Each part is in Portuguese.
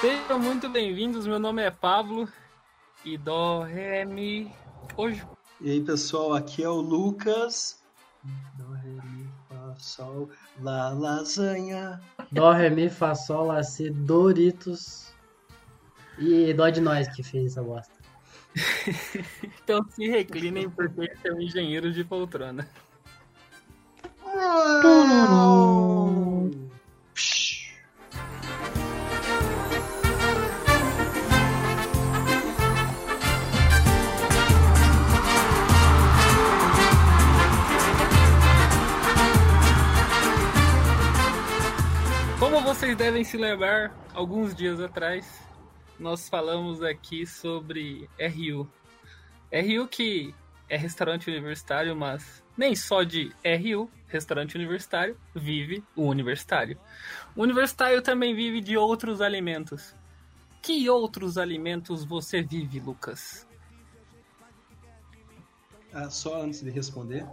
Sejam muito bem-vindos, meu nome é Pablo e Dó, Ré, Mi, hoje. E aí pessoal, aqui é o Lucas. Dó, Ré, Mi, Fá, Sol, Lá, Lasanha. Dó, Ré, Mi, Fá, Sol, Lá, Si, Doritos. E dó de nós que fez essa bosta. então se reclinem porque são engenheiros de poltrona. Como vocês devem se lembrar, alguns dias atrás nós falamos aqui sobre RU. RU que é restaurante universitário, mas nem só de RU, restaurante universitário, vive o universitário. O universitário também vive de outros alimentos. Que outros alimentos você vive, Lucas? Ah, só antes de responder,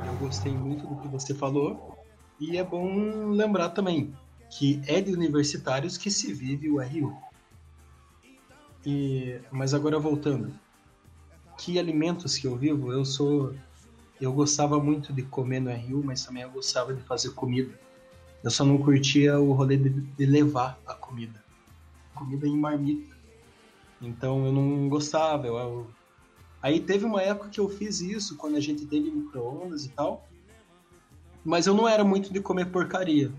eu gostei muito do que você falou e é bom lembrar também que é de universitários que se vive o RU. E, mas agora voltando, que alimentos que eu vivo, eu sou, eu gostava muito de comer no RU, mas também eu gostava de fazer comida. Eu só não curtia o rolê de, de levar a comida, comida em marmita. Então eu não gostava. Eu, eu... Aí teve uma época que eu fiz isso quando a gente teve micro-ondas e tal, mas eu não era muito de comer porcaria.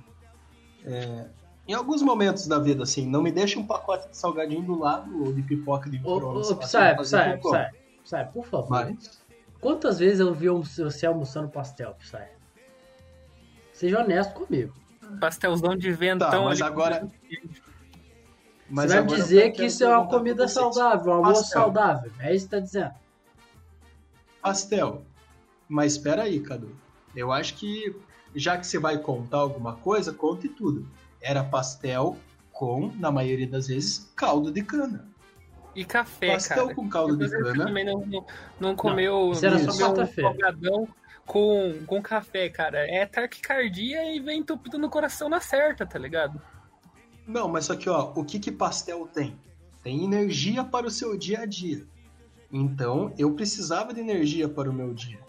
É, em alguns momentos da vida, assim, não me deixa um pacote de salgadinho do lado ou de pipoca de micro-ondas. Sabe, sabe, sabe, sabe, por favor. Mas... Quantas vezes eu vi você almoçando pastel, Psy? Seja honesto comigo. Pastelzão de ventão. Tá, mas agora... Mas você vai dizer que isso é uma comida saudável, um almoço saudável. É isso que tá dizendo. Pastel. Mas espera aí, Cadu. Eu acho que já que você vai contar alguma coisa, conte tudo era pastel com, na maioria das vezes, caldo de cana. E café, pastel cara. com caldo de cana. também não, não, não comeu não, isso era só salgadão com, com café, cara. É taquicardia e vem entupido no coração na certa, tá ligado? Não, mas só que, ó, o que que pastel tem? Tem energia para o seu dia a dia. Então, eu precisava de energia para o meu dia.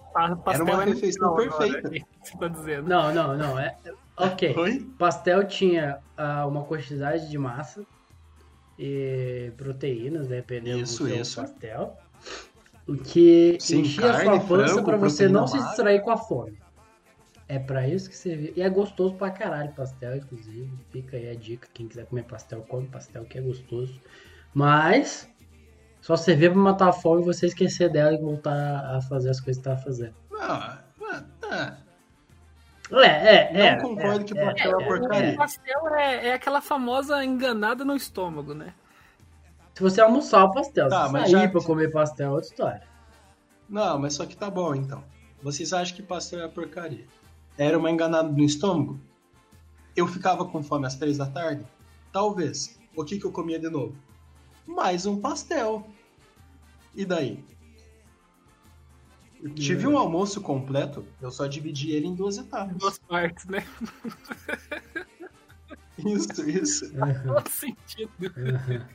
Era uma é refeição perfeita. Agora, você tá dizendo. Não, não, não. É, Ok. Oi? Pastel tinha uh, uma quantidade de massa e proteínas, né, dependendo isso, do seu isso. pastel. O que Sim, enchia a sua pança para você não se distrair com a fome. É para isso que servia. E é gostoso pra caralho pastel, inclusive. Fica aí a dica. Quem quiser comer pastel, come pastel, que é gostoso. Mas só servia pra matar a fome e você esquecer dela e voltar a fazer as coisas que tava fazendo. Ah, ah, ah. É, é, não é, concordo é, que pastel é, é porcaria. O pastel é, é aquela famosa enganada no estômago, né? Se você almoçar o pastel, tá, se mas sair já... pra comer pastel é outra história. Não, mas só que tá bom então. Vocês acham que pastel é porcaria? Era uma enganada no estômago? Eu ficava com fome às três da tarde? Talvez. O que, que eu comia de novo? Mais um pastel. E daí? Tive um almoço completo, eu só dividi ele em duas etapas. Duas partes, né? Isso, isso. Faz todo sentido.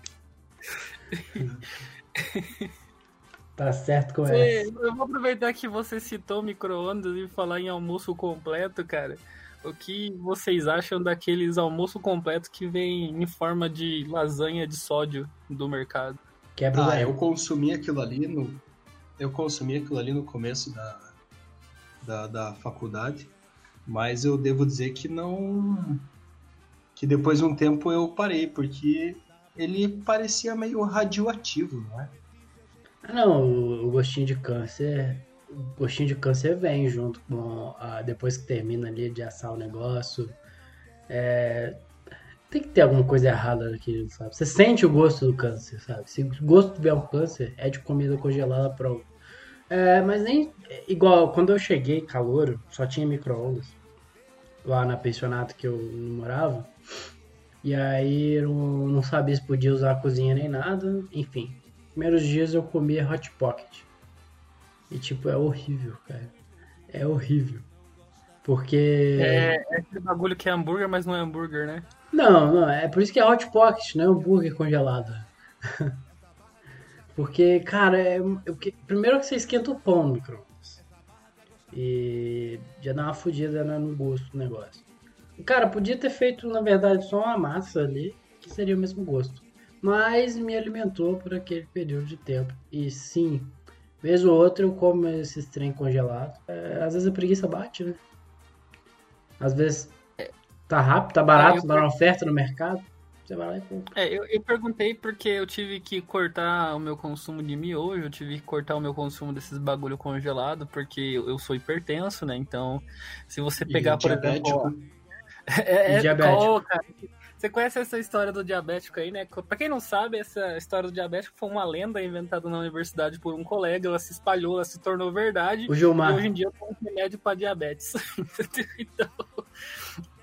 tá certo com essa. Eu vou aproveitar que você citou micro-ondas e falar em almoço completo, cara. O que vocês acham daqueles almoço completo que vem em forma de lasanha de sódio do mercado? Quebra ah, eu consumi aquilo ali no eu consumi aquilo ali no começo da, da, da faculdade, mas eu devo dizer que não. que depois de um tempo eu parei, porque ele parecia meio radioativo, não é? Ah, não, o gostinho de câncer. O gostinho de câncer vem junto com. A, depois que termina ali de assar o negócio. É, tem que ter alguma coisa errada naquilo, sabe? Você sente o gosto do câncer, sabe? Se o gosto tiver um câncer, é de comida congelada. É, mas nem. Igual, quando eu cheguei, calor, só tinha micro-ondas. Lá na pensionato que eu morava. E aí eu não sabia se podia usar a cozinha nem nada. Enfim, primeiros dias eu comia Hot Pocket. E tipo, é horrível, cara. É horrível. Porque. É, é aquele bagulho que é hambúrguer, mas não é hambúrguer, né? Não, não, é por isso que é hot pocket, não é hambúrguer congelado. Porque, cara, é, é, primeiro que você esquenta o pão no micro-ondas. E já dá uma fodida né, no gosto do negócio. Cara, podia ter feito, na verdade, só uma massa ali, que seria o mesmo gosto. Mas me alimentou por aquele período de tempo. E sim, vez ou outra eu como esses trem congelado. É, às vezes a preguiça bate, né? Às vezes tá rápido, tá barato, é, dá uma oferta no mercado. Você vai lá e compra. É, eu, eu perguntei porque eu tive que cortar o meu consumo de miojo, eu tive que cortar o meu consumo desses bagulho congelado, porque eu, sou hipertenso, né? Então, se você pegar, por diabético. exemplo. É, é, diabético. Qual, cara, você conhece essa história do diabético aí, né? Pra quem não sabe, essa história do diabético foi uma lenda inventada na universidade por um colega, ela se espalhou, ela se tornou verdade. O Gilmar. E hoje em dia eu tomo remédio pra diabetes. então,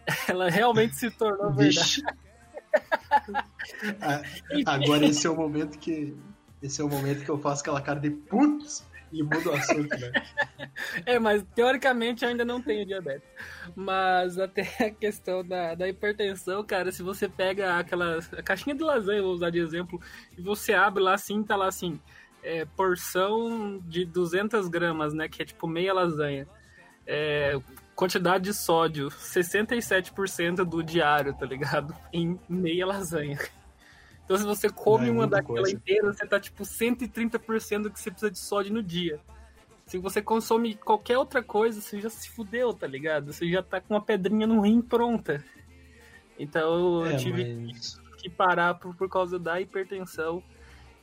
ela realmente se tornou verdade. Agora esse é o momento que. Esse é o momento que eu faço aquela cara de putz e mudo o assunto, né? É, mas teoricamente eu ainda não tenho diabetes. Mas até a questão da, da hipertensão, cara, se você pega aquela caixinha de lasanha, vou usar de exemplo, e você abre lá assim, tá lá assim, é, porção de 200 gramas, né? Que é tipo meia lasanha. É, quantidade de sódio, 67% do diário, tá ligado? Em meia lasanha. Então, se você come é, uma daquela coisa. inteira, você tá tipo 130% do que você precisa de sódio no dia. Se você consome qualquer outra coisa, você já se fudeu, tá ligado? Você já tá com uma pedrinha no rim pronta. Então, eu é, tive mas... que parar por, por causa da hipertensão.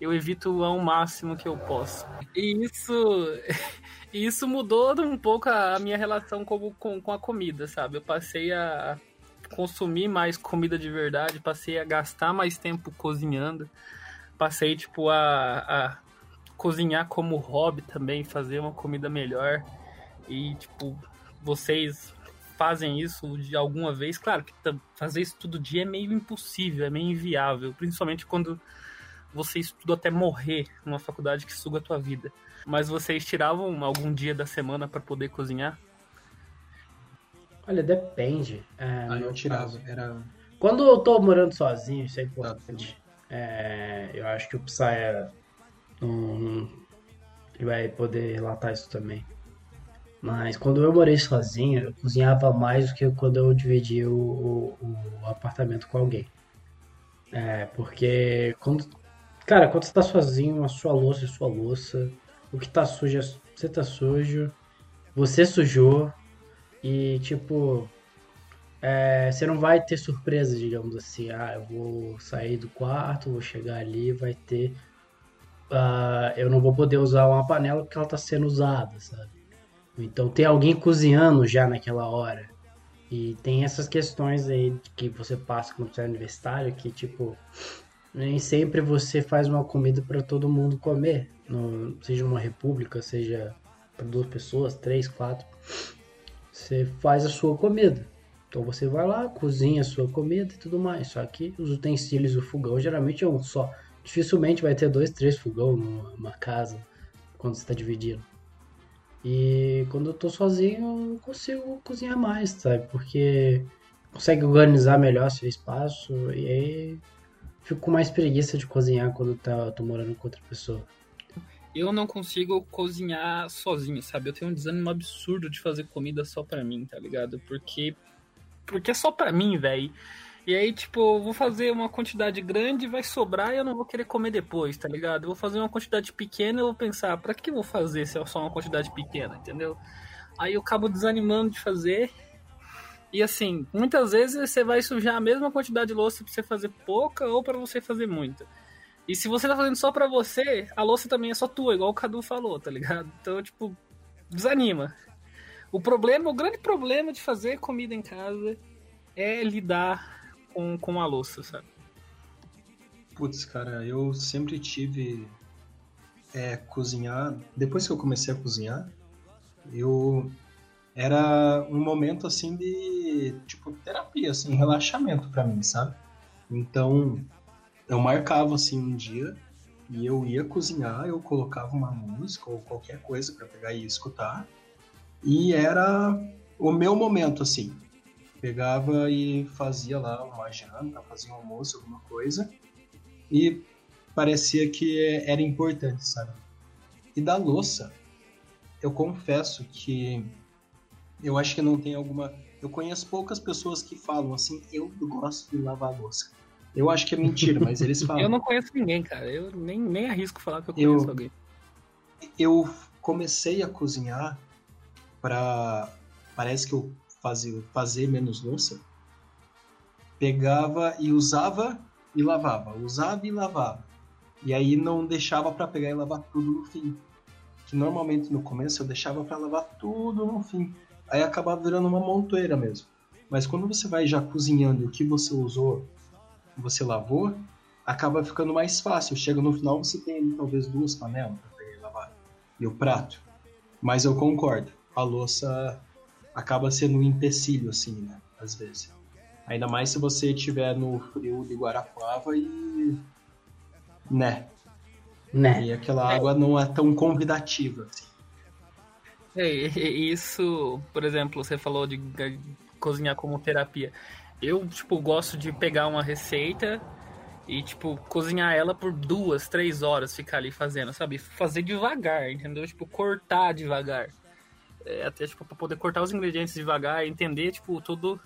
Eu evito ao máximo que eu posso. E isso, isso mudou um pouco a minha relação com, com, com a comida, sabe? Eu passei a consumir mais comida de verdade, passei a gastar mais tempo cozinhando, passei tipo a, a cozinhar como hobby também, fazer uma comida melhor e tipo vocês fazem isso de alguma vez, claro que fazer isso todo dia é meio impossível, é meio inviável, principalmente quando você estuda até morrer numa faculdade que suga a tua vida. Mas vocês tiravam algum dia da semana para poder cozinhar? Olha, depende. É, ah, eu tirava. Era... Quando eu tô morando sozinho, isso é importante. É, eu acho que o Psy um, vai poder relatar isso também. Mas quando eu morei sozinho, eu cozinhava mais do que quando eu dividi o, o, o apartamento com alguém. É, porque quando. Cara, quando você tá sozinho, a sua louça é sua louça. O que tá sujo, é, você tá sujo. Você sujou. E, tipo, é, você não vai ter surpresa, digamos assim. Ah, eu vou sair do quarto, vou chegar ali, vai ter. Uh, eu não vou poder usar uma panela porque ela está sendo usada, sabe? Então tem alguém cozinhando já naquela hora. E tem essas questões aí que você passa quando você é universitário, que tipo, nem sempre você faz uma comida para todo mundo comer. No, seja uma república, seja para duas pessoas, três, quatro. Você faz a sua comida. Então você vai lá, cozinha a sua comida e tudo mais. Só que os utensílios do fogão geralmente é um só. Dificilmente vai ter dois, três fogão numa casa quando você está dividindo. E quando eu tô sozinho, eu consigo cozinhar mais, sabe? Porque consegue organizar melhor seu espaço e aí fico com mais preguiça de cozinhar quando tá, tô morando com outra pessoa eu não consigo cozinhar sozinho, sabe? Eu tenho um desânimo absurdo de fazer comida só pra mim, tá ligado? Porque. Porque é só pra mim, velho. E aí, tipo, eu vou fazer uma quantidade grande, vai sobrar e eu não vou querer comer depois, tá ligado? Eu vou fazer uma quantidade pequena e eu vou pensar, pra que eu vou fazer se é só uma quantidade pequena, entendeu? Aí eu acabo desanimando de fazer. E assim, muitas vezes você vai sujar a mesma quantidade de louça pra você fazer pouca ou para você fazer muita. E se você tá fazendo só pra você, a louça também é só tua, igual o Cadu falou, tá ligado? Então, tipo, desanima. O problema, o grande problema de fazer comida em casa é lidar com, com a louça, sabe? Putz, cara, eu sempre tive é, cozinhar. Depois que eu comecei a cozinhar, eu era um momento assim de tipo terapia, assim, relaxamento para mim, sabe? Então, eu marcava assim um dia e eu ia cozinhar, eu colocava uma música ou qualquer coisa para pegar e escutar. E era o meu momento, assim, pegava e fazia lá uma janta, fazia um almoço, alguma coisa, e parecia que era importante, sabe? E da louça, eu confesso que eu acho que não tem alguma. Eu conheço poucas pessoas que falam assim, eu gosto de lavar louça. Eu acho que é mentira, mas eles falam. eu não conheço ninguém, cara. Eu nem, nem arrisco falar que eu conheço Eu- alguém. eu comecei a cozinhar para parece que eu fazia fazer menos louça pegava e usava e lavava usava e lavava e aí não deixava para pegar e lavar tudo no fim que normalmente no começo eu deixava para lavar tudo no fim aí acabava virando uma montoeira mesmo mas quando você vai já cozinhando o que você usou você lavou acaba ficando mais fácil chega no final você tem ali, talvez duas panelas para pegar e lavar e o prato. Mas eu concordo, a louça acaba sendo um empecilho, assim, né? Às vezes. Ainda mais se você estiver no frio de Guarapuava e. né? Né? E aquela água não é tão convidativa, assim. É, isso, por exemplo, você falou de cozinhar como terapia. Eu, tipo, gosto de pegar uma receita e, tipo, cozinhar ela por duas, três horas, ficar ali fazendo, sabe? Fazer devagar, entendeu? Tipo, cortar devagar. É, até, tipo, pra poder cortar os ingredientes devagar, entender, tipo, todo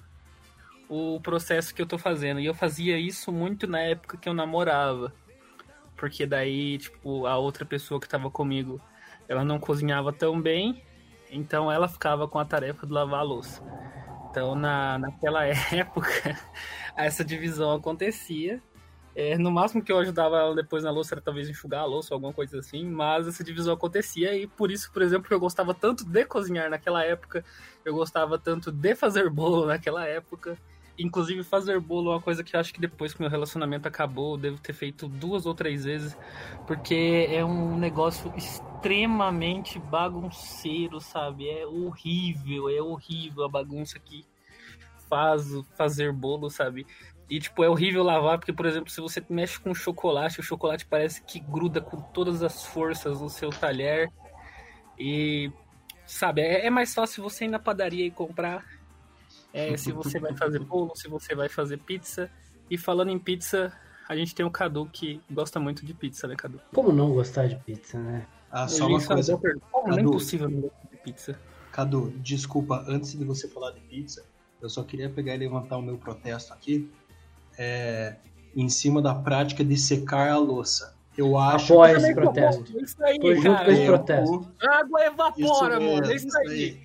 o processo que eu tô fazendo. E eu fazia isso muito na época que eu namorava. Porque daí, tipo, a outra pessoa que tava comigo, ela não cozinhava tão bem, então ela ficava com a tarefa de lavar a louça. Então, na, naquela época, essa divisão acontecia. É, no máximo que eu ajudava ela depois na louça era talvez enxugar a louça ou alguma coisa assim, mas essa divisão acontecia e por isso, por exemplo, que eu gostava tanto de cozinhar naquela época, eu gostava tanto de fazer bolo naquela época. Inclusive, fazer bolo é uma coisa que eu acho que depois que meu relacionamento acabou, eu devo ter feito duas ou três vezes, porque é um negócio extremamente bagunceiro, sabe? É horrível, é horrível a bagunça que faz fazer bolo, sabe? E, tipo, é horrível lavar, porque, por exemplo, se você mexe com chocolate, o chocolate parece que gruda com todas as forças no seu talher. E, sabe, é, é mais fácil você ir na padaria e comprar. É, se você vai fazer bolo, se você vai fazer pizza. E falando em pizza, a gente tem o Cadu que gosta muito de pizza, né, Cadu? Como não gostar de pizza, né? Ah, só uma é coisa. Como não é Cadu. impossível não gostar de pizza? Cadu, desculpa, antes de você falar de pizza, eu só queria pegar e levantar o meu protesto aqui. É, em cima da prática de secar a louça. Eu acho Apoio que esse protesto. Isso aí, Tô junto cara. com esse protesto. Água evapora, Isso mano. mesmo, É isso isso aí.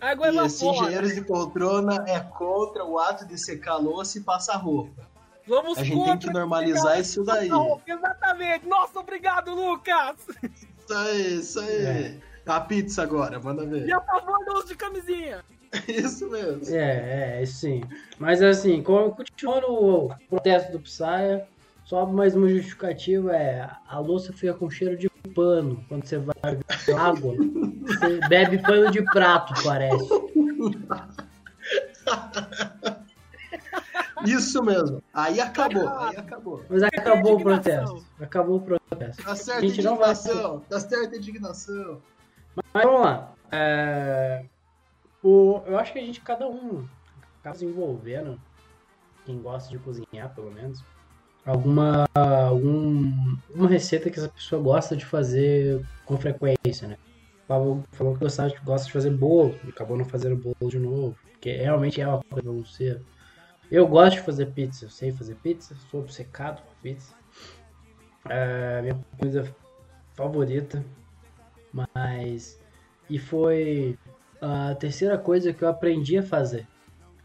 Água E esse evapora. engenheiros de poltrona é contra o ato de secar a louça e passar roupa. Vamos A gente tem que normalizar isso daí. Exatamente. Nossa, obrigado, Lucas. Isso aí, isso aí. É. A pizza agora, manda ver. E a favor do uso de camisinha. Isso mesmo. É, é, sim. Mas assim, como- continuando o protesto do Psya, só mais uma justificativa é a louça fica com cheiro de pano quando você vai água. Você bebe pano de prato, parece. Isso mesmo. Aí acabou, aí acabou. Mas acabou o protesto. Acabou o protesto. Tá certa a Gente, não vai- indignação. Tá certa a indignação. Mas vamos lá. É, o, eu acho que a gente, cada um, acaba desenvolvendo, quem gosta de cozinhar, pelo menos, alguma, algum, uma receita que essa pessoa gosta de fazer com frequência, né? Falou, falou que gostava gosta de fazer bolo, acabou não fazendo bolo de novo, porque realmente é uma coisa bagunceira. Eu gosto de fazer pizza, eu sei fazer pizza, sou obcecado por pizza. É, minha comida favorita, mas. E foi a terceira coisa que eu aprendi a fazer.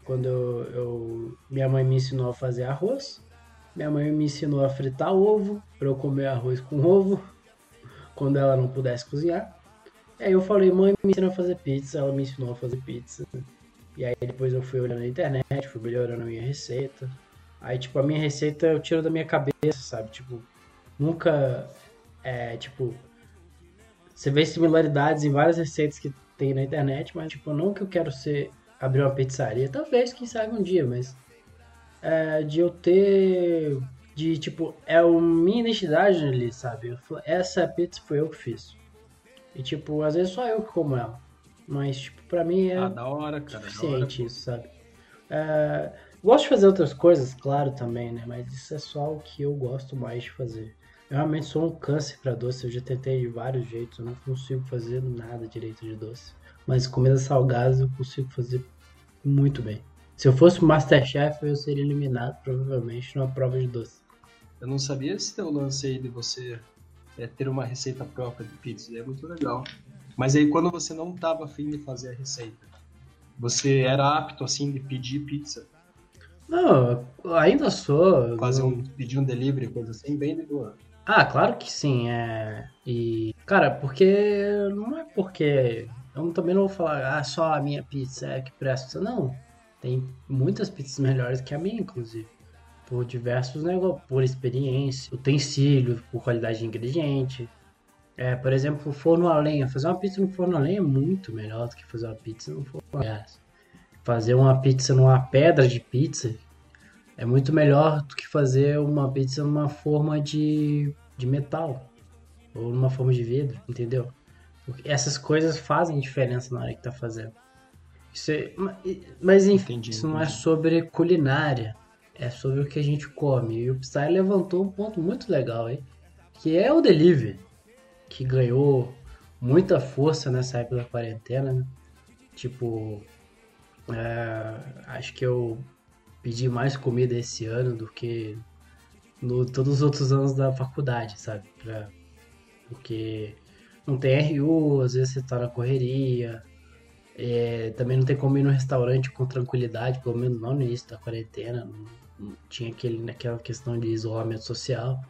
Quando eu, eu- minha mãe me ensinou a fazer arroz, minha mãe me ensinou a fritar ovo, para eu comer arroz com ovo, quando ela não pudesse cozinhar. Aí eu falei, mãe, me ensina a fazer pizza, ela me ensinou a fazer pizza. E aí depois eu fui olhando na internet, fui melhorando a minha receita. Aí, tipo, a minha receita eu tiro da minha cabeça, sabe? Tipo, nunca é, tipo, você vê similaridades em várias receitas que tem na internet, mas, tipo, não que eu quero ser, abrir uma pizzaria, talvez, quem sabe um dia, mas é, de eu ter, de, tipo, é a minha identidade ali, sabe? Essa pizza foi eu que fiz. E, tipo, às vezes só eu que como ela. Mas, tipo, pra mim é Ah, da hora, cara. Da hora. suficiente isso, sabe? É, gosto de fazer outras coisas, claro, também, né? Mas isso é só o que eu gosto mais de fazer. Eu realmente sou um câncer pra doce, eu já tentei de vários jeitos, eu não consigo fazer nada direito de doce. Mas comida salgada eu consigo fazer muito bem. Se eu fosse o Masterchef, eu seria eliminado, provavelmente, numa prova de doce. Eu não sabia esse teu lance aí de você é, ter uma receita própria de pizza. É muito legal. Mas aí quando você não tava afim de fazer a receita, você era apto assim de pedir pizza, Não, ainda sou. fazer um, pedir um delivery, coisa assim, bem de boa. Ah, claro que sim, é. E, cara, porque não é porque. Eu também não vou falar, ah, só a minha pizza é que presta. Não. Tem muitas pizzas melhores que a minha, inclusive. Por diversos negócios, por experiência, utensílio, por qualidade de ingrediente. É, por exemplo, forno a lenha. Fazer uma pizza no forno a lenha é muito melhor do que fazer uma pizza no forno a gás. Fazer uma pizza numa pedra de pizza é muito melhor do que fazer uma pizza numa forma de, de metal ou numa forma de vidro, entendeu? Porque essas coisas fazem diferença na hora que tá fazendo. Isso é- ma- mas enfim, Entendi, isso não é sobre culinária, é sobre o que a gente come. E o Psy levantou um ponto muito legal aí, que é o delivery, que ganhou muita força nessa época da quarentena, né? Tipo, é, acho que eu pedi mais comida esse ano do que no todos os outros anos da faculdade, sabe? Pra- porque não tem RU, às vezes você tá na correria, é, também não tem como ir no restaurante com tranquilidade, pelo menos não no início da quarentena, não, não tinha aquele, aquela questão de isolamento social.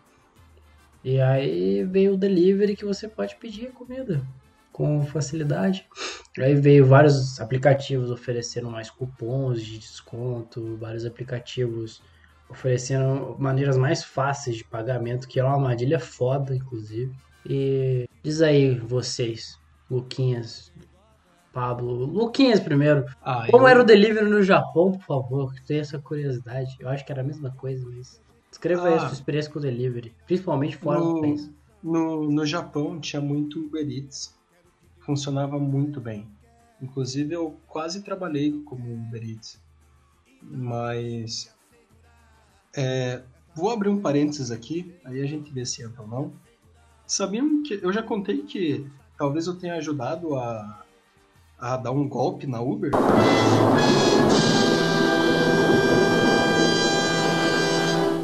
E aí veio o delivery que você pode pedir comida com facilidade. Aí veio vários aplicativos oferecendo mais cupons de desconto, vários aplicativos oferecendo maneiras mais fáceis de pagamento, que é uma armadilha foda, inclusive. E diz aí vocês, Luquinhas, Pablo, Luquinhas primeiro, Ah, como eu- era o delivery no Japão, por favor? que Tenho essa curiosidade. Eu acho que era a mesma coisa, mas descreva aí a Ah. sua experiência com o delivery, principalmente fora do no, país. no, no Japão tinha muito Uber Eats. Funcionava muito bem. Inclusive eu quase trabalhei como Uber Eats. Mas é, vou abrir um parênteses aqui, aí a gente vê se entra ou não. Sabiam que eu já contei que talvez eu tenha ajudado a, a dar um golpe na Uber?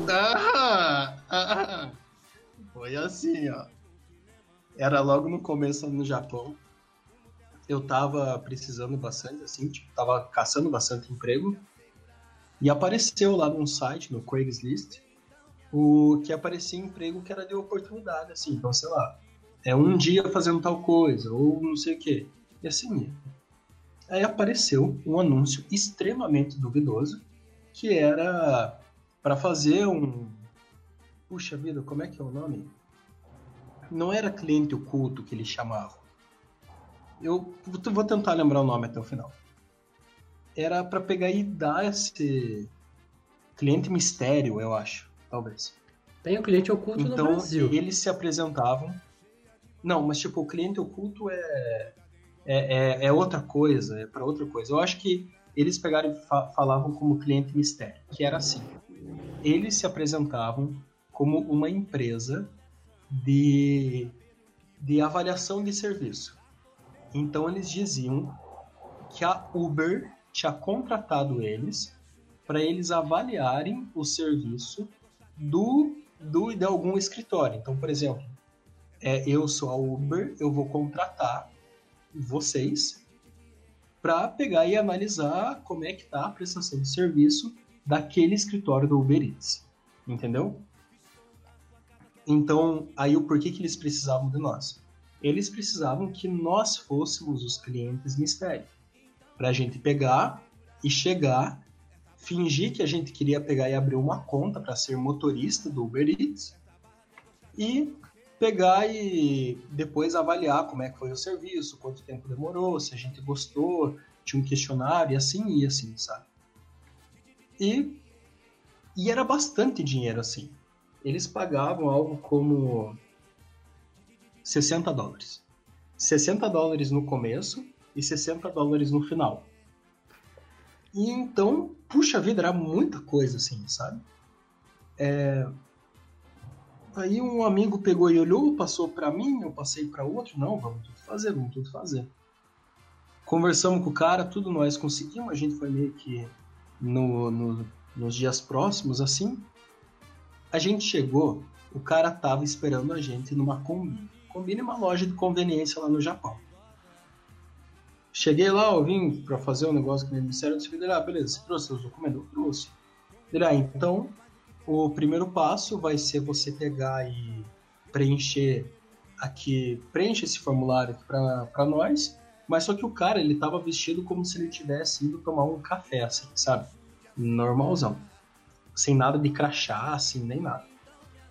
Ah, ah, foi assim, ó. Era logo no começo no Japão. Eu tava precisando bastante, assim, tipo, tava caçando bastante emprego. E apareceu lá num site, no Craigslist, o que aparecia emprego que era de oportunidade, assim. Então, sei lá, é um dia fazendo tal coisa, ou não sei o quê. E assim ia. Aí apareceu um anúncio extremamente duvidoso, que era para fazer um. Puxa vida, como é que é o nome? Não era cliente oculto que eles chamavam. Eu vou tentar lembrar o nome até o final. Era para pegar e dar esse cliente mistério, eu acho, talvez. Tem o cliente oculto no Então Brasil. eles se apresentavam. Não, mas tipo, o cliente oculto é é, é, é outra coisa, é para outra coisa. Eu acho que eles pegaram e fa falavam como cliente mistério, que era assim. Eles se apresentavam como uma empresa de, de avaliação de serviço. Então eles diziam que a Uber tinha contratado eles para eles avaliarem o serviço do, do de algum escritório. Então, por exemplo, é, eu sou a Uber, eu vou contratar vocês para pegar e analisar como é que tá a prestação de serviço daquele escritório do Uber Eats, entendeu? Então, aí o porquê que eles precisavam de nós? Eles precisavam que nós fôssemos os clientes mistério, para a gente pegar e chegar, fingir que a gente queria pegar e abrir uma conta para ser motorista do Uber Eats e pegar e depois avaliar como é que foi o serviço, quanto tempo demorou, se a gente gostou, tinha um questionário e assim e assim, sabe? E, e era bastante dinheiro assim. Eles pagavam algo como 60 dólares. 60 dólares no começo e 60 dólares no final. E então, puxa vida, era muita coisa assim, sabe? É... Aí um amigo pegou e olhou, passou para mim, eu passei para outro, não, vamos tudo fazer, vamos tudo fazer. Conversamos com o cara, tudo nós conseguimos, a gente foi meio que no, no, nos dias próximos, assim. A gente chegou, o cara tava esperando a gente numa Combine. Combine é uma loja de conveniência lá no Japão. Cheguei lá, eu vim para fazer um negócio que me disseram, eu disse, ah, beleza, você trouxe os documentos? Eu trouxe. Ele, ah, então, o primeiro passo vai ser você pegar e preencher aqui, preenche esse formulário aqui para nós, mas só que o cara, ele tava vestido como se ele tivesse ido tomar um café, assim, sabe? Normalzão. Sem nada de crachá, assim, nem nada.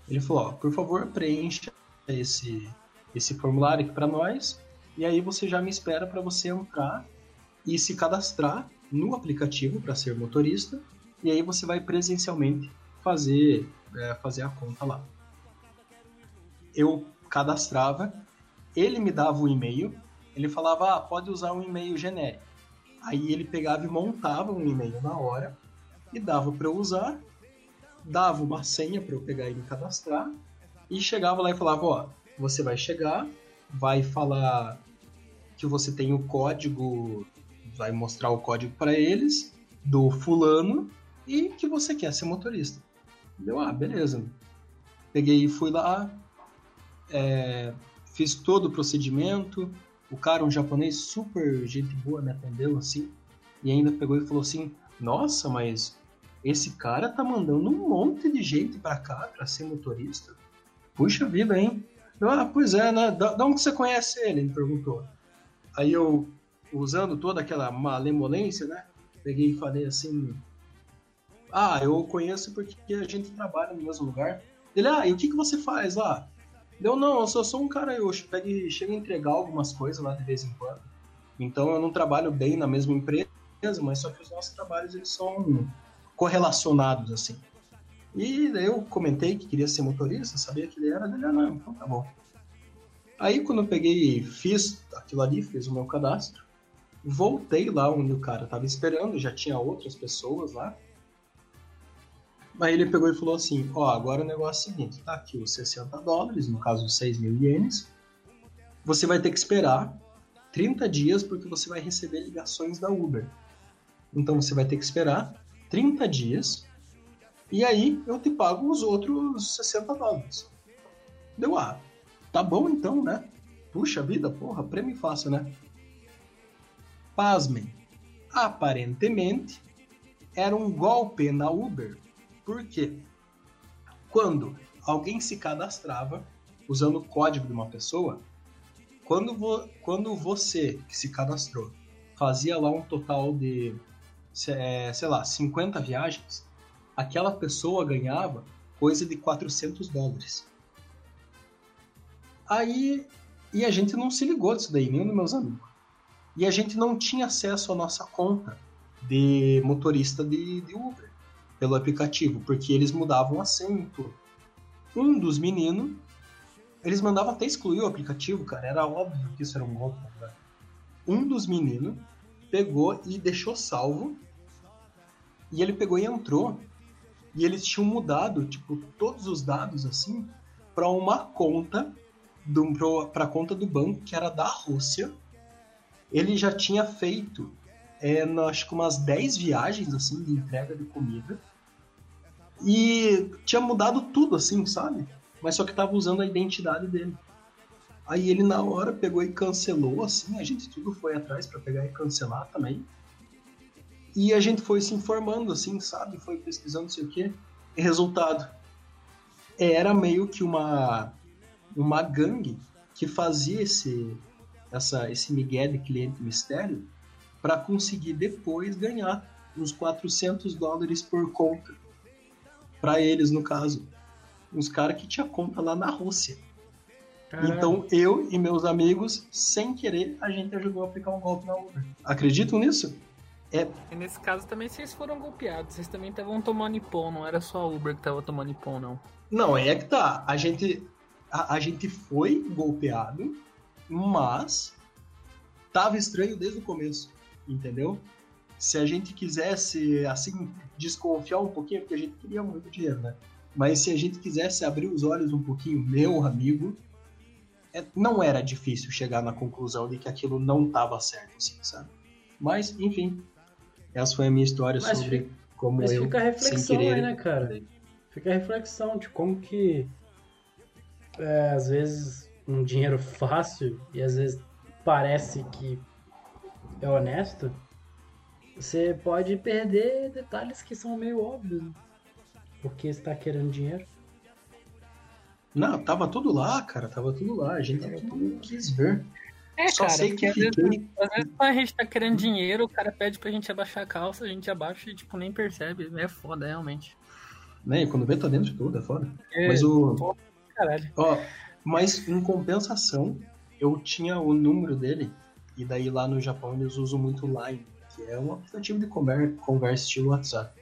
Ele falou, ó, por favor, preencha esse, esse formulário aqui para nós, e aí você já me espera para você entrar e se cadastrar no aplicativo para ser motorista, e aí você vai presencialmente fazer, é, fazer a conta lá. Eu cadastrava, ele me dava o e-mail, ele falava, ah, pode usar um e-mail genérico. Aí ele pegava e montava um e-mail na hora e dava para eu usar, dava uma senha para eu pegar e me cadastrar e chegava lá e falava, ó, você vai chegar, vai falar que você tem o código, vai mostrar o código para eles do fulano e que você quer ser motorista. Deu, ah, beleza. Peguei e fui lá, é, fiz todo o procedimento. O cara, um japonês super gente boa, me atendeu assim. E ainda pegou e falou assim: Nossa, mas esse cara tá mandando um monte de gente para cá para ser motorista. Puxa vida, hein? Eu, ah, pois é, né? Da, da onde você conhece ele? Ele perguntou. Aí eu, usando toda aquela malemolência, né? Peguei e falei assim: ah, eu conheço porque a gente trabalha no mesmo lugar. Ele, ah, e o que, que você faz lá? Deu, não, eu só sou um cara, eu chego chego a entregar algumas coisas lá de vez em quando. Então eu não trabalho bem na mesma empresa, mas só que os nossos trabalhos eles são correlacionados, assim. E daí eu comentei que queria ser motorista, sabia que ele era, dele, ah, não, então tá bom. Aí quando eu peguei fiz aquilo ali, fiz o meu cadastro, voltei lá onde o cara tava esperando, já tinha outras pessoas lá, Aí ele pegou e falou assim: Ó, agora o negócio é o seguinte: tá aqui os 60 dólares, no caso 6 mil ienes. Você vai ter que esperar 30 dias porque você vai receber ligações da Uber. Então você vai ter que esperar 30 dias e aí eu te pago os outros 60 dólares. Deu, ah, tá bom então, né? Puxa vida, porra, prêmio fácil, né? Pasmem. Aparentemente, era um golpe na Uber por quê? Quando alguém se cadastrava usando o código de uma pessoa, quando, vo, quando você que se cadastrou fazia lá um total de, é, sei lá, 50 viagens, aquela pessoa ganhava coisa de 400 dólares. Aí, e a gente não se ligou disso daí, nenhum dos meus amigos. E a gente não tinha acesso à nossa conta de motorista de, de Uber pelo aplicativo, porque eles mudavam assento. Um dos meninos, eles mandavam até excluir o aplicativo, cara, era óbvio que isso era um golpe. Cara. Um dos meninos pegou e deixou salvo, e ele pegou e entrou, e eles tinham mudado, tipo, todos os dados, assim, para uma conta, para a conta do banco, que era da Rússia. Ele já tinha feito, é, acho que umas 10 viagens, assim, de entrega de comida e tinha mudado tudo, assim, sabe? Mas só que tava usando a identidade dele. Aí ele na hora pegou e cancelou, assim, a gente tudo foi atrás para pegar e cancelar também. E a gente foi se informando, assim, sabe? Foi pesquisando não sei o quê. E resultado, era meio que uma, uma gangue que fazia esse, essa, esse migué de cliente mistério para conseguir depois ganhar uns 400 dólares por conta para eles, no caso. Uns caras que tinha conta lá na Rússia. Caramba. Então eu e meus amigos, sem querer, a gente ajudou a aplicar um golpe na Uber. Acreditam nisso? É. E nesse caso também vocês foram golpeados. Vocês também estavam tomando Nippon, não era só a Uber que tava tomando Nippon, não. Não, é que tá. A gente, a, a gente foi golpeado, mas tava estranho desde o começo, entendeu? Se a gente quisesse, assim, desconfiar um pouquinho, porque a gente queria muito dinheiro, né? Mas se a gente quisesse abrir os olhos um pouquinho, meu amigo, é, não era difícil chegar na conclusão de que aquilo não estava certo, assim, sabe? Mas, enfim, essa foi a minha história Mas sobre fica- como Mas eu, fica a reflexão querer... aí, né, cara? Fica a reflexão de como que é, às vezes um dinheiro fácil e às vezes parece que é honesto, você pode perder detalhes que são meio óbvios. né? Porque você tá querendo dinheiro. Não, tava tudo lá, cara, tava tudo lá. A gente não quis ver. É, Só cara, sei que porque às vezes, fiquei... às vezes quando a gente tá querendo dinheiro, o cara pede pra gente abaixar a calça, a gente abaixa e, tipo, nem percebe. É foda, realmente. Né, quando vê, tá dentro de tudo, é foda. É, Mas o... caralho. Ó, mas em compensação, eu tinha o número dele, e daí lá no Japão eles usam muito Line, que é um aplicativo de conver- conversa estilo WhatsApp.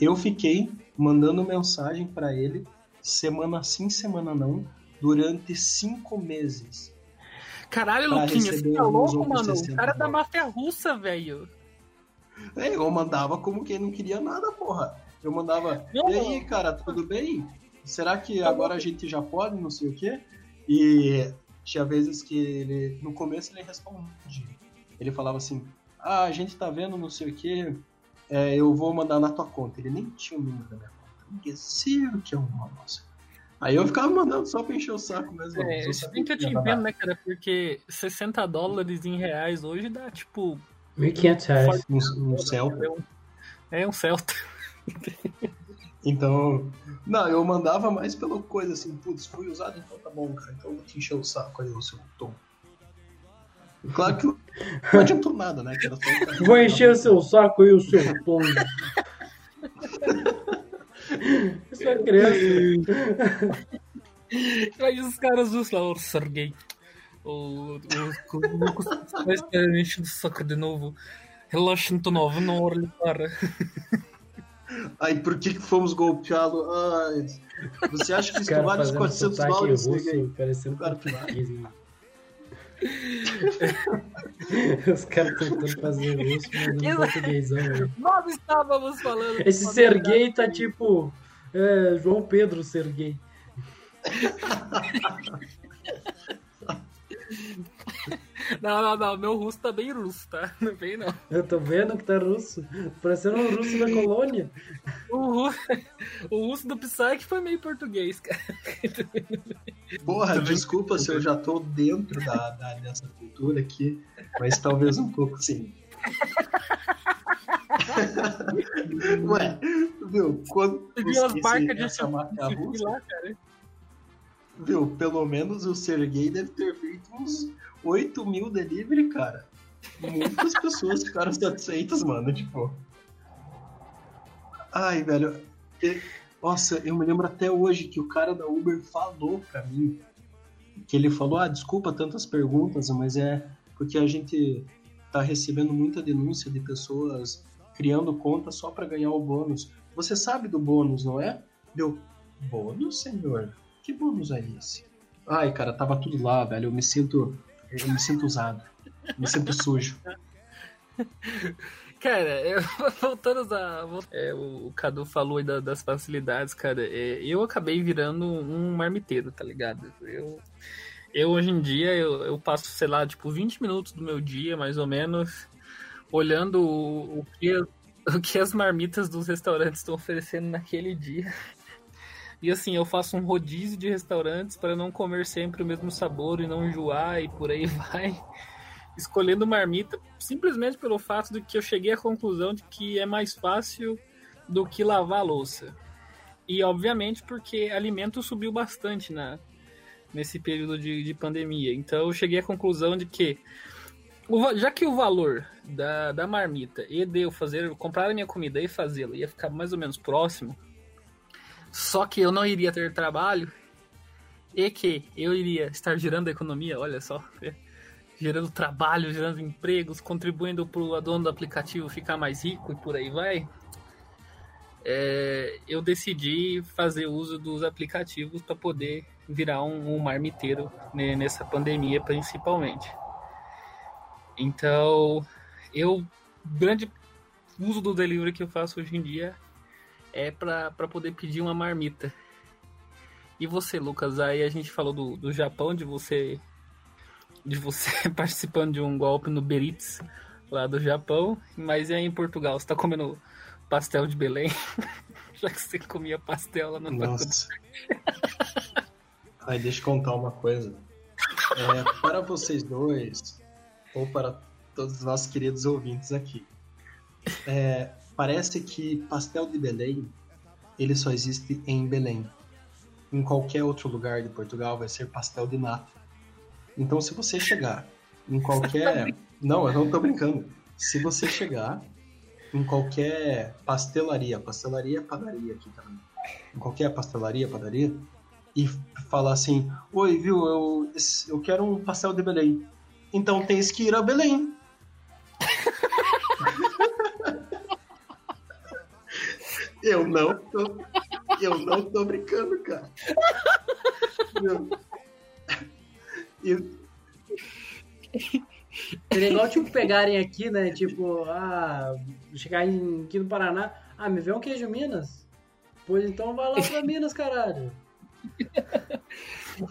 Eu fiquei mandando mensagem pra ele, semana sim, semana não, durante cinco meses. Caralho, Luquinha, você tá louco, mano? O 60 cara da dólares. máfia russa, velho. É, eu mandava como quem não queria nada, porra. Eu mandava, Não. e aí, cara, tudo bem? Será que agora a gente já pode, não sei o quê? E tinha vezes que ele, no começo ele respondia. Ele falava assim, ah, a gente tá vendo não sei o quê, é, eu vou mandar na tua conta. Ele nem tinha o número da minha conta. Esqueci que é uma nossa. Aí eu ficava mandando só pra encher o saco mesmo. É, Eu se sabia bem que eu te entendo, né, cara? Porque 60 dólares em reais hoje dá, tipo, 1.500 reais. Um, um Celta. é um, é um Celta. Então, não, eu mandava mais pela coisa assim, putz, fui usado, então tá bom, cara, então eu vou te encher o saco aí, o seu tom. Claro que não adiantou nada, né? Que era só um cara- Vou encher o seu saco e o seu tom. Isso é criança. Aí os caras usam lá, o Sergei. O, o, o Lucas vai estar enchendo o saco de novo. Relaxa, não tô novo, não olhe para. Aí, por que que fomos golpeá-lo? Ai, você acha que isso vale os fazendo 400 sotaque dólares? Parecendo Claro. Os caras tentando fazer russo, mas não portuguesão. Nós estávamos falando. Esse Serguei tá tipo. É, João Pedro Serguei. Não, não, não. Meu russo tá bem russo, tá? Não vem, não. Eu tô vendo que tá russo. Parecendo um russo da colônia. O, ru- o russo do Psyche foi meio português, cara. Porra, desculpa se eu já tô dentro da, da- dessa cultura aqui, mas talvez um pouco sim. Ué, viu? Quando Você viu as marcas de essa marca russa, lá, cara. viu? Pelo menos o Sergei deve ter feito uns 8 mil delivery, cara. Muitas pessoas ficaram satisfeitas, mano, tipo. Ai, velho. Nossa, eu me lembro até hoje que o cara da Uber falou pra mim que ele falou: Ah, desculpa tantas perguntas, mas é porque a gente tá recebendo muita denúncia de pessoas criando conta só pra ganhar o bônus. Você sabe do bônus, não é? Deu, bônus, senhor? Que bônus é esse? Ai, cara, tava tudo lá, velho. Eu me sinto. Eu me sinto usado. Me sinto sujo. Cara, eu- voltando a. é, o Cadu falou aí da- das facilidades, cara. é, eu acabei virando um marmiteiro, tá ligado? Eu, eu hoje em dia, eu, eu passo, sei lá, tipo, 20 minutos do meu dia, mais ou menos, olhando o, o que, o que as marmitas dos restaurantes estão oferecendo naquele dia. E assim, eu faço um rodízio de restaurantes para não comer sempre o mesmo sabor e não enjoar e por aí vai escolhendo marmita simplesmente pelo fato de que eu cheguei à conclusão de que é mais fácil do que lavar a louça. E obviamente porque alimento subiu bastante na, nesse período de, de pandemia. Então eu cheguei à conclusão de que já que o valor da, da marmita e de eu fazer, comprar a minha comida e fazê-la ia ficar mais ou menos próximo, só que eu não iria ter trabalho e que eu iria estar girando a economia, olha só, gerando trabalho, gerando empregos, contribuindo para o dono do aplicativo ficar mais rico e por aí vai, é, eu decidi fazer uso dos aplicativos para poder virar um, um marmiteiro né, nessa pandemia principalmente. Então, eu grande uso do delivery que eu faço hoje em dia é para poder pedir uma marmita. E você, Lucas, aí a gente falou do, do Japão, de você de você participando de um golpe no Beritz lá do Japão, mas e aí em Portugal, você tá comendo pastel de Belém? Já que você comia pastel lá na Nossa. Aí deixa eu contar uma coisa. É, para vocês dois, ou para todos os nossos queridos ouvintes aqui, é, parece que pastel de Belém ele só existe em Belém. Em qualquer outro lugar de Portugal vai ser pastel de nata. Então, se você chegar em qualquer. Não, eu não tô brincando. Se você chegar em qualquer pastelaria, pastelaria é padaria aqui também. Em qualquer pastelaria, padaria, e falar assim: Oi, viu, eu, eu quero um pastel de Belém. Então tens que ir a Belém. eu não tô. Eu não tô brincando, cara. Meu. E... Seria igual, tipo, pegarem aqui, né? Tipo, ah, chegar em, aqui no Paraná. Ah, me vê um queijo Minas? Pois então vai lá pra Minas, caralho.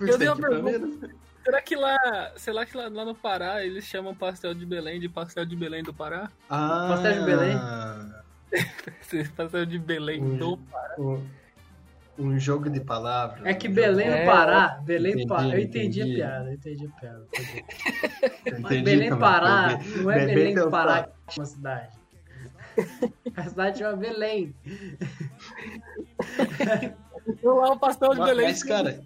Eu dei uma pergunta. Será que lá, será que lá, lá, no Pará eles chamam pastel de Belém de pastel de Belém do Pará? Ah, pastel de Belém? pastel de Belém do Pará. Um, um, jogo de palavras. É que Belém do Pará, Belém do Pará. Eu entendi, entendi, a piada, eu entendi a piada. Entendi. Belém do Pará não é Belém do Pará que é uma cidade. A cidade chama Belém. Eu lá o pastel de Belém. Mas, cara.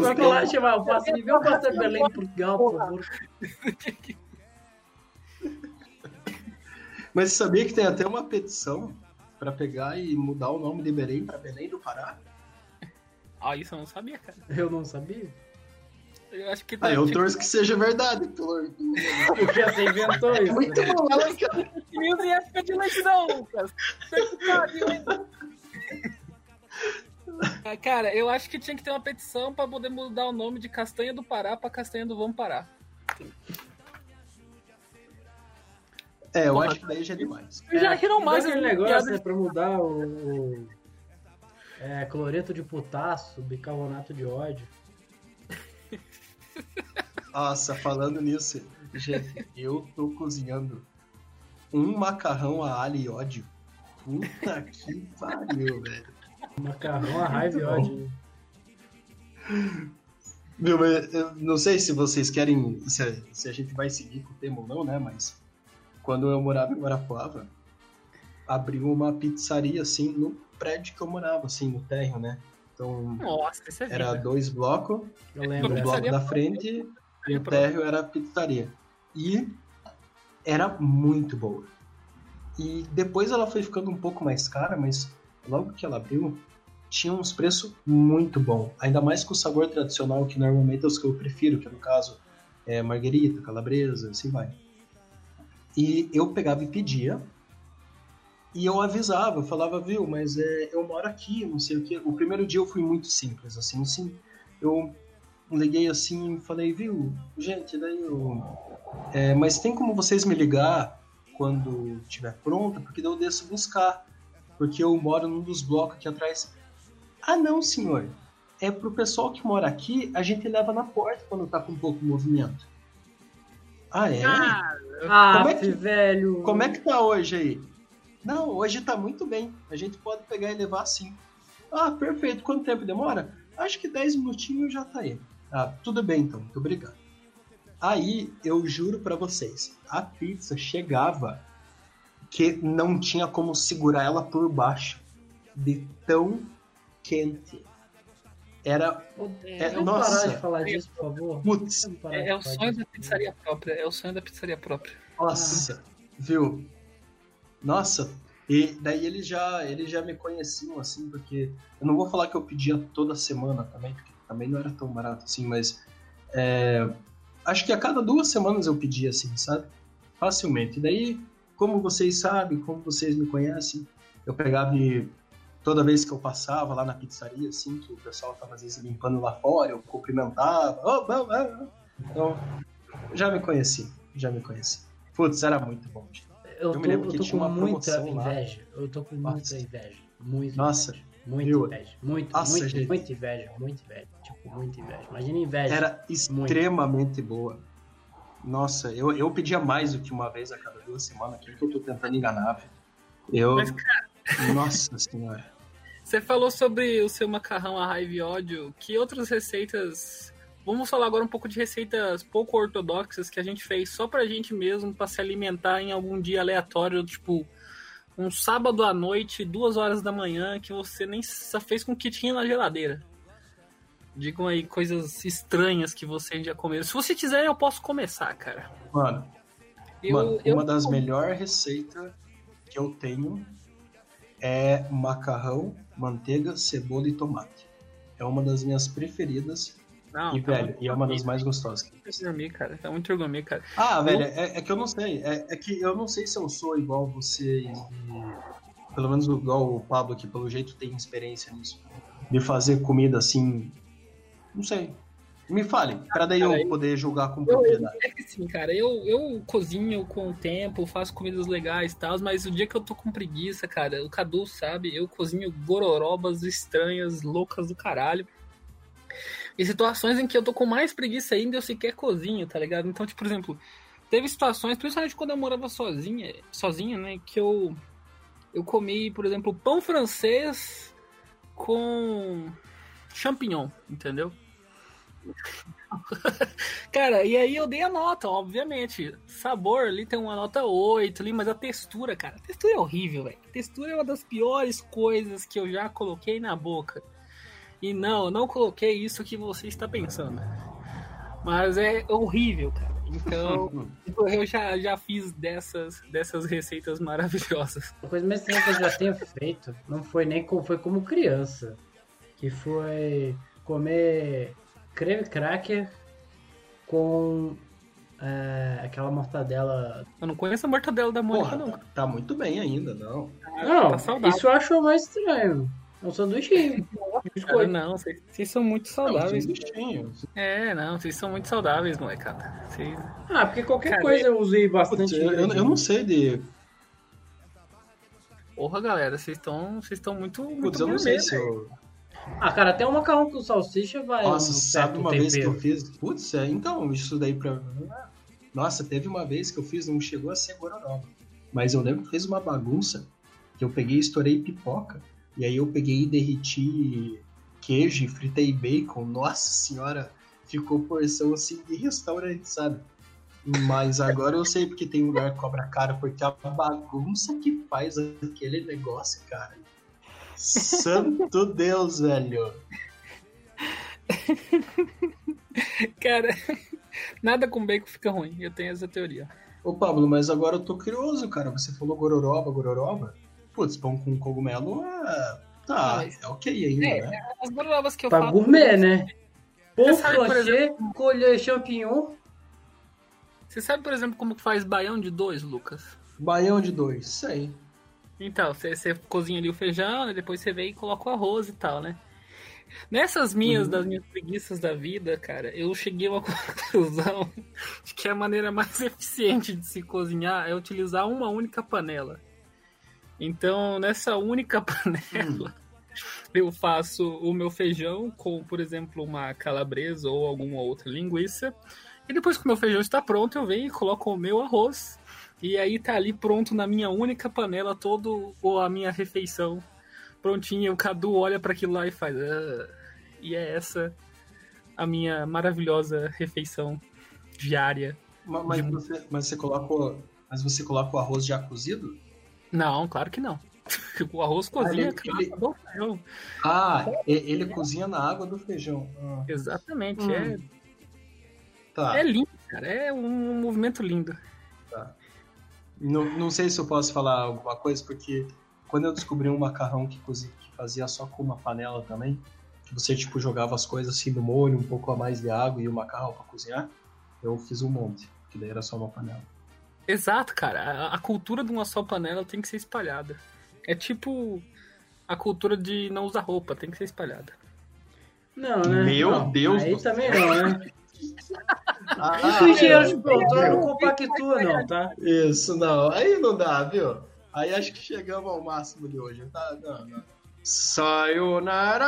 Vai falar, chamar o pastel, me vê o pastel de Belém em Portugal, por favor. Mas você sabia que tem até uma petição para pegar e mudar o nome de Belém para Belém do Pará? Ah, isso eu não sabia, cara. Eu não sabia. Eu acho que. Ah, eu torço que seja verdade, pelo. Porque você inventou isso. Muito né? bom, ela, cara. Em época de eleição, Lucas. Cara, eu acho que tinha que ter uma petição para poder mudar o nome de Castanha do Pará para Castanha do Vamos Pará. É, eu Porra, acho que daí já é demais. É, já riram mais aquele negócio é pra mudar o, o é, cloreto de potássio, bicarbonato de ódio. Nossa, falando nisso, gente, eu tô cozinhando um macarrão a alho e ódio. Puta que pariu, velho. Macarrão a raiva e ódio. Meu, eu não sei se vocês querem, se a, se a, gente vai seguir com o tema ou não, né? Mas quando eu morava em Guarapuava, abriu uma pizzaria assim no prédio que eu morava, assim, no térreo, né? Então, Nossa, é era dois blocos, eu lembro. o bloco da frente e o térreo era a pizzaria. E era muito boa. E depois ela foi ficando um pouco mais cara, mas logo que ela abriu, tinha uns preços muito bom. Ainda mais com o sabor tradicional, que normalmente é os que eu prefiro, que no caso é marguerita, calabresa, assim vai. E eu pegava e pedia, e eu avisava, eu falava, viu, mas é, eu moro aqui, não sei o que. O primeiro dia eu fui muito simples, assim, assim. Eu liguei assim e falei, viu, gente, daí eu. É, mas tem como vocês me ligar quando estiver pronta, porque daí eu desço buscar. Porque eu moro num dos blocos aqui atrás. Ah, não, senhor. É pro pessoal que mora aqui, a gente leva na porta quando tá com pouco movimento. Ah, é? Ah, como é que, velho. Como é que tá hoje aí? Não, hoje tá muito bem. A gente pode pegar e levar assim. Ah, perfeito. Quanto tempo demora? Acho que 10 minutinhos já tá aí. Ah, tudo bem então. Muito obrigado. Aí, eu juro para vocês, a pizza chegava que não tinha como segurar ela por baixo. De tão quente. Era. É, é, nossa. parar de falar disso, por favor. Putz. É, é, o sonho da pizzaria própria. É o sonho da pizzaria própria. Nossa, ah. viu? Nossa. E daí eles já, eles já me conheciam, assim, porque. Eu não vou falar que eu pedia toda semana também, porque também não era tão barato assim, mas. É, acho que a cada duas semanas eu pedia, assim, sabe? Facilmente. E daí, como vocês sabem, como vocês me conhecem, eu pegava e toda vez que eu passava lá na pizzaria, assim, que o pessoal tava às vezes limpando lá fora, eu cumprimentava. Oh, oh, oh. Então, Já me conheci, já me conheci. Putz, era muito bom. Eu, eu tô, eu tô com muita inveja. Lá. Eu tô com Nossa. muita inveja. Muita Nossa. Inveja. Muito inveja. Muito, Nossa, muito, gente. muito inveja. Muito inveja. Tipo, muita inveja. Imagina inveja. Era extremamente muito. boa. Nossa, eu, eu pedia mais do que uma vez a cada duas semanas. Quem que eu tô tentando enganar, velho? Eu. Mas, cara... Nossa senhora. Você falou sobre o seu macarrão a raiva e ódio. Que outras receitas Vamos falar agora um pouco de receitas pouco ortodoxas que a gente fez só pra gente mesmo, para se alimentar em algum dia aleatório, tipo um sábado à noite, duas horas da manhã, que você nem só fez com o que tinha na geladeira. Digam aí coisas estranhas que vocês já comeram. Se você quiser, eu posso começar, cara. Mano, eu, mano eu, uma das melhores receitas que eu tenho é macarrão, manteiga, cebola e tomate. É uma das minhas preferidas. Não, e, tá velho, e é uma das mais gostosas. Gourmet, cara. Tá muito gourmet, cara. Ah, velho, é, é, que eu não sei. É, é, que eu não sei se eu sou igual você. Pelo menos igual o Pablo, que pelo jeito tem experiência nisso. De fazer comida assim. Não sei. Me fale, para daí cara, eu poder julgar com propriedade. É que sim, cara, eu, eu cozinho com o tempo, faço comidas legais e tal, mas o dia que eu tô com preguiça, cara, o Cadu sabe, eu cozinho gororobas estranhas, loucas do caralho. E situações em que eu tô com mais preguiça ainda eu sequer cozinho, tá ligado? Então, tipo, por exemplo, teve situações, principalmente quando eu morava sozinha, sozinha, né, que eu eu comi, por exemplo, pão francês com champignon, entendeu? Cara, e aí eu dei a nota, obviamente. Sabor ali tem uma nota 8 ali, mas a textura, cara, a textura é horrível, velho. Textura é uma das piores coisas que eu já coloquei na boca. E não, eu não coloquei isso que você está pensando. Mas é horrível, cara. Então, eu já, já fiz dessas, dessas receitas maravilhosas. A coisa mais estranha que eu já tenho feito não foi nem como, foi como criança. Que foi comer creme cracker com é, aquela mortadela. Eu não conheço a mortadela da Mônica, Porra, não. Tá, tá, muito bem ainda, não. Não, tá isso eu acho mais estranho. É um sanduichinho. Cara, não, vocês, vocês são muito saudáveis. É, não, vocês são muito saudáveis, molecada. Vocês... Ah, porque qualquer cara, coisa eu usei bastante. Eu, eu, eu, não sei de. Porra, galera, vocês estão vocês estão muito. muito Putz, eu não sei se eu. Ah, cara, até um macarrão com salsicha vai. Nossa, um sabe uma tempero. vez que eu fiz. Putz, é, então, isso daí pra. Nossa, teve uma vez que eu fiz, não chegou a ser gororoba. Mas eu lembro que fez uma bagunça que eu peguei e estourei pipoca. E aí eu peguei e derreti queijo e fritei bacon. Nossa senhora, ficou porção assim de restaurante, sabe? Mas agora eu sei porque tem lugar que cobra caro, porque a bagunça que faz aquele negócio, cara. Santo Deus, velho. Cara, nada com bacon fica ruim. Eu tenho essa teoria. Ô, Pablo, mas agora eu tô curioso, cara. Você falou gororoba, gororoba? Putz, pão com cogumelo é. Tá, Mas, é ok ainda, é, né? As gororobas que eu pra falo. gourmet, né? Pão plancher, colher champignon. Você sabe, por exemplo, como faz baião de dois, Lucas? Baião de dois, sei. Então, você, cozinha ali o feijão, né? depois você vem e coloca o arroz e tal, né? Nessas minhas, uhum. das minhas preguiças da vida, cara, eu cheguei a uma conclusão de que a maneira mais eficiente de se cozinhar é utilizar uma única panela. Então, nessa única panela, hum. eu faço o meu feijão com, por exemplo, uma calabresa ou alguma outra linguiça. E depois que o meu feijão está pronto, eu venho e coloco o meu arroz. E aí tá ali pronto na minha única panela todo ou a minha refeição prontinha. O Cadu olha para aquilo lá e faz. Ah. E é essa a minha maravilhosa refeição diária. Mas, mas, você, mas você coloca, mas você coloca o arroz já cozido? Não, claro que não. O arroz cozinha ah, ele, ele... do feijão. Ah, ele cozinha na água do feijão. Ah. Exatamente, hum. é. Tá. É lindo, cara. É um movimento lindo. Não, não sei se eu posso falar alguma coisa, porque quando eu descobri um macarrão que, cozia, que fazia só com uma panela também, que você tipo jogava as coisas assim no molho, um pouco a mais de água e o macarrão para cozinhar, eu fiz um monte, que daí era só uma panela. Exato, cara. A, a, cultura de uma só panela tem que ser espalhada. É tipo a cultura de não usar roupa, tem que ser espalhada. Não, né? Meu não, Deus Aí do também não, né? Ah, engenheiro de produtor não compactua, não, tá? Isso, não. Aí não dá, viu? Aí acho que chegamos ao máximo de hoje. Tá, não, não. Sayonara!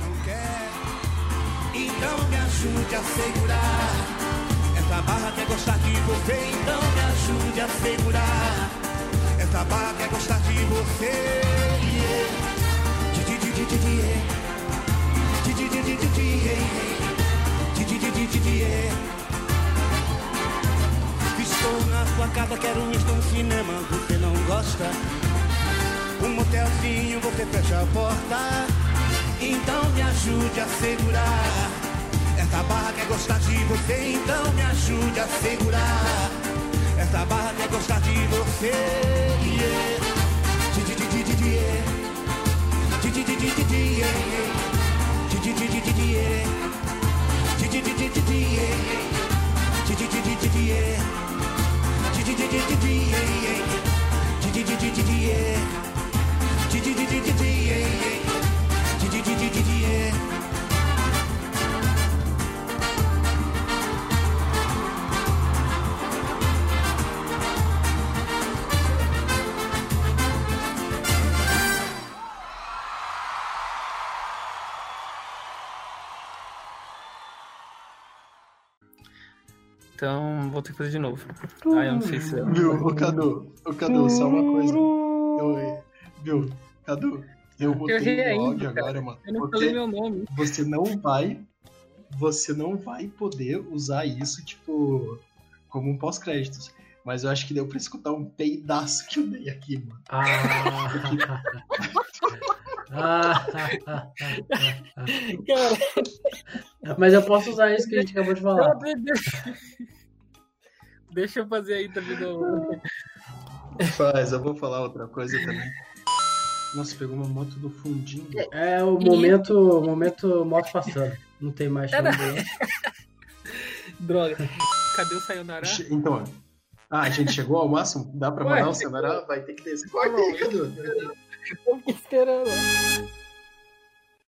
Não quer? Então me ajude a segurar. Essa barra quer gostar de você, então me ajude a segurar. Essa barra quer gostar de você. Yeah. Estou na sua casa, quero ir para um cinema, você não gosta? Um motelzinho, você fecha a porta. Então me ajude a segurar. Essa barra quer gostar de você, então me ajude a segurar. Essa barra quer gostar de você. Yeah. Yeah. Vou ter que fazer de novo. Ah, eu não sei se. Viu, o Cadu, o Cadu, só uma coisa. Eu, viu, Cadu, eu botei errei no ainda, áudio cara. agora, mano. Eu não Porque falei meu nome. você não vai. Você não vai poder usar isso, tipo, como um pós-créditos. Mas eu acho que deu pra escutar um peidaço que eu dei aqui, mano. Ah, ah, Cara, Mas eu posso usar isso que a gente acabou de falar. Deixa eu fazer aí também no. Faz, eu vou falar outra coisa também. Nossa, pegou uma moto do fundinho. É o momento, o momento moto passando. Não tem mais chão. Droga. Cadê o Sayonara? Então, ah, a gente chegou ao máximo? Dá pra Ué, mandar o cenário? Vai ter que descer. Corta aí, Cadu. Eu fiquei esperando.